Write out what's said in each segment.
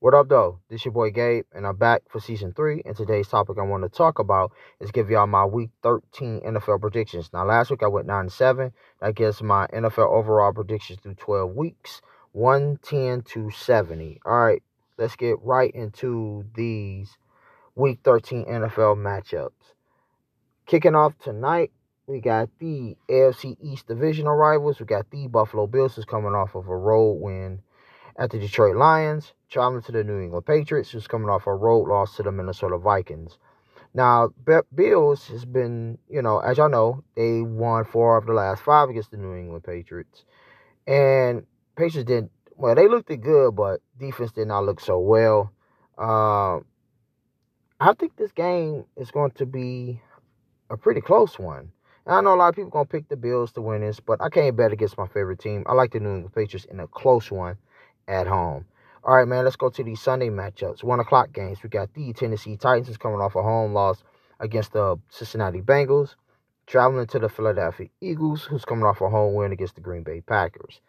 What up, though? This is your boy Gabe, and I'm back for season three. And today's topic I want to talk about is give y'all my week 13 NFL predictions. Now, last week I went 9 7. That gives my NFL overall predictions through 12 weeks 110 to 70. All right, let's get right into these week 13 NFL matchups. Kicking off tonight, we got the AFC East divisional rivals. We got the Buffalo Bills, who's coming off of a road win at the Detroit Lions, traveling to the New England Patriots, who's coming off a road loss to the Minnesota Vikings. Now, Bills has been, you know, as y'all know, they won four of the last five against the New England Patriots. And Patriots didn't, well, they looked good, but defense did not look so well. Uh, I think this game is going to be a pretty close one. I know a lot of people going to pick the Bills to win this, but I can't bet against my favorite team. I like the New England Patriots in a close one at home. All right, man, let's go to these Sunday matchups. One o'clock games. We got the Tennessee Titans coming off a home loss against the Cincinnati Bengals, traveling to the Philadelphia Eagles, who's coming off a home win against the Green Bay Packers.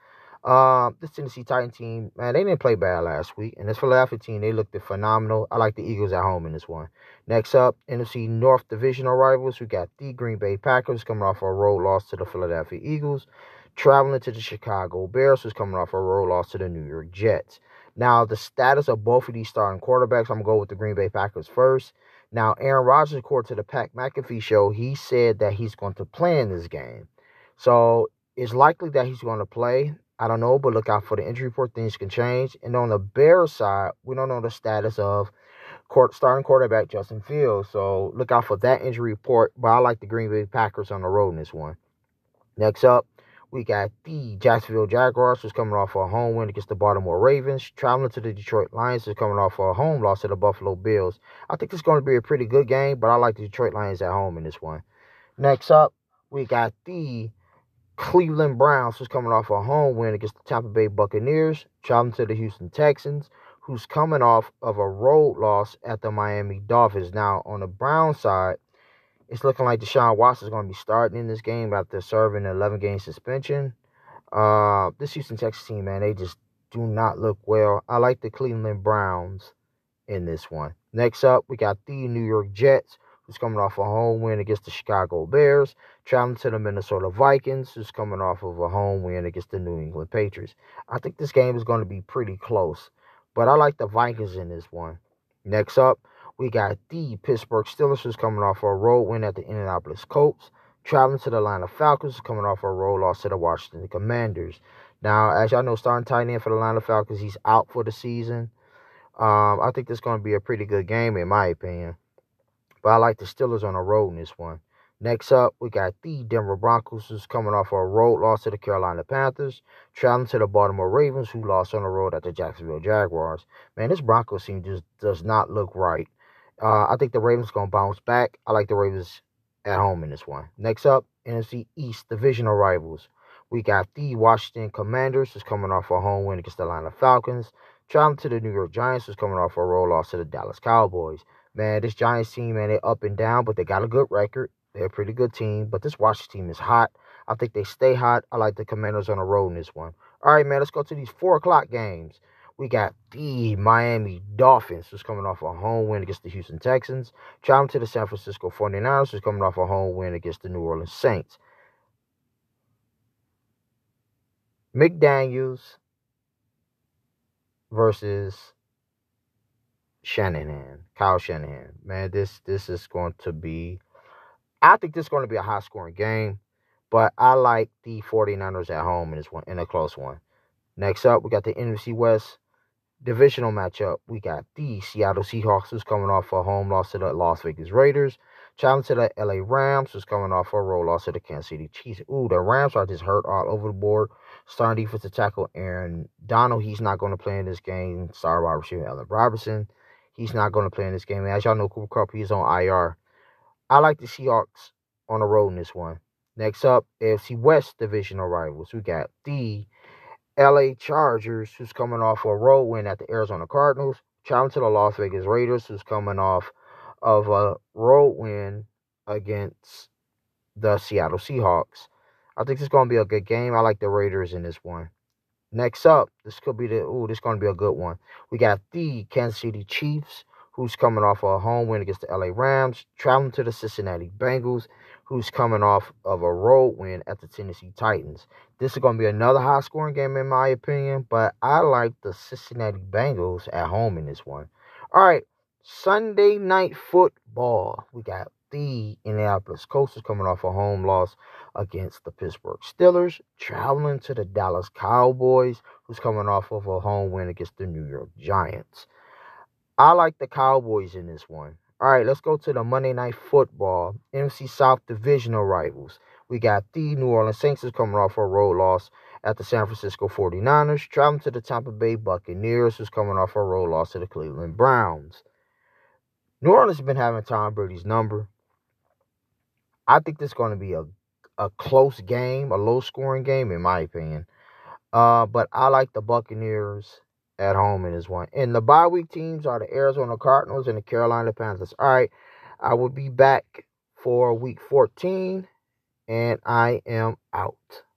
Uh, this Tennessee Titan team, man, they didn't play bad last week. And this Philadelphia team, they looked phenomenal. I like the Eagles at home in this one. Next up, NFC North divisional rivals. We got the Green Bay Packers coming off a road loss to the Philadelphia Eagles traveling to the Chicago Bears, who's coming off a road loss to the New York Jets. Now, the status of both of these starting quarterbacks, I'm going to go with the Green Bay Packers first. Now, Aaron Rodgers, according to the Pat McAfee show, he said that he's going to play in this game. So it's likely that he's going to play. I don't know, but look out for the injury report. Things can change. And on the Bears side, we don't know the status of court, starting quarterback Justin Fields. So look out for that injury report. But I like the Green Bay Packers on the road in this one. Next up, we got the Jacksonville Jaguars, who's coming off a home win against the Baltimore Ravens. Traveling to the Detroit Lions, who's coming off a home loss to the Buffalo Bills. I think it's going to be a pretty good game, but I like the Detroit Lions at home in this one. Next up, we got the Cleveland Browns, who's coming off a home win against the Tampa Bay Buccaneers. Traveling to the Houston Texans, who's coming off of a road loss at the Miami Dolphins. Now, on the Brown side, it's looking like Deshaun Watson is going to be starting in this game after serving an 11 game suspension. Uh, this Houston Texas team, man, they just do not look well. I like the Cleveland Browns in this one. Next up, we got the New York Jets, who's coming off a home win against the Chicago Bears, traveling to the Minnesota Vikings, who's coming off of a home win against the New England Patriots. I think this game is going to be pretty close, but I like the Vikings in this one. Next up, we got the Pittsburgh Steelers coming off a road win at the Indianapolis Colts. Traveling to the Atlanta Falcons, coming off a road loss to the Washington Commanders. Now, as y'all know, starting tight end for the Atlanta Falcons, he's out for the season. Um, I think this is going to be a pretty good game, in my opinion. But I like the Steelers on the road in this one. Next up, we got the Denver Broncos, who's coming off a road loss to the Carolina Panthers, traveling to the Baltimore Ravens, who lost on the road at the Jacksonville Jaguars. Man, this Broncos team just does not look right. Uh, I think the Ravens to bounce back. I like the Ravens at home in this one. Next up, NFC East divisional rivals. We got the Washington Commanders, who's coming off a home win against the Atlanta Falcons. Traveling to the New York Giants, who's coming off a roll loss to the Dallas Cowboys. Man, this Giants team, man, they up and down, but they got a good record. They're a pretty good team, but this Washington team is hot. I think they stay hot. I like the Commanders on the road in this one. All right, man, let's go to these four o'clock games. We got the Miami Dolphins, who's coming off a home win against the Houston Texans. Traveling to the San Francisco 49ers, who's coming off a home win against the New Orleans Saints. McDaniels versus Shanahan, Kyle Shanahan. Man, this this is going to be I think this is going to be a high scoring game, but I like the 49ers at home in this one in a close one. Next up, we got the NFC West divisional matchup, we got the Seattle Seahawks, who's coming off a home loss to the Las Vegas Raiders. Challenge to the LA Rams, who's coming off a roll loss to the Kansas City Chiefs. Ooh, the Rams are just hurt all over the board. Starting defensive tackle Aaron Donald, he's not going to play in this game. Sorry wide receiver Allen Robinson. He's not going to play in this game. As y'all know, Cooper Kupp, he's on IR. I like the Seahawks on the road in this one. Next up, AFC West divisional rivals. We got the LA Chargers, who's coming off a road win at the Arizona Cardinals, traveling to the Las Vegas Raiders, who's coming off of a road win against the Seattle Seahawks. I think it's going to be a good game. I like the Raiders in this one. Next up, this could be the ooh, this is gonna be a good one. We got the Kansas City Chiefs, who's coming off a home win against the LA Rams, traveling to the Cincinnati Bengals, who's coming off of a road win at the Tennessee Titans. This is gonna be another high scoring game in my opinion, but I like the Cincinnati Bengals at home in this one. All right, Sunday night football. We got the Indianapolis Colts coming off a home loss against the Pittsburgh Steelers, traveling to the Dallas Cowboys, who's coming off of a home win against the New York Giants. I like the Cowboys in this one. All right, let's go to the Monday Night Football NFC South divisional rivals. We got the New Orleans Saints is coming off a road loss at the San Francisco 49ers, traveling to the Tampa Bay Buccaneers, who's coming off a road loss to the Cleveland Browns. New Orleans has been having Tom Brady's number. I think this is going to be a, a close game, a low scoring game, in my opinion. Uh, but I like the Buccaneers at home in this one. And the bye week teams are the Arizona Cardinals and the Carolina Panthers. All right, I will be back for week 14, and I am out.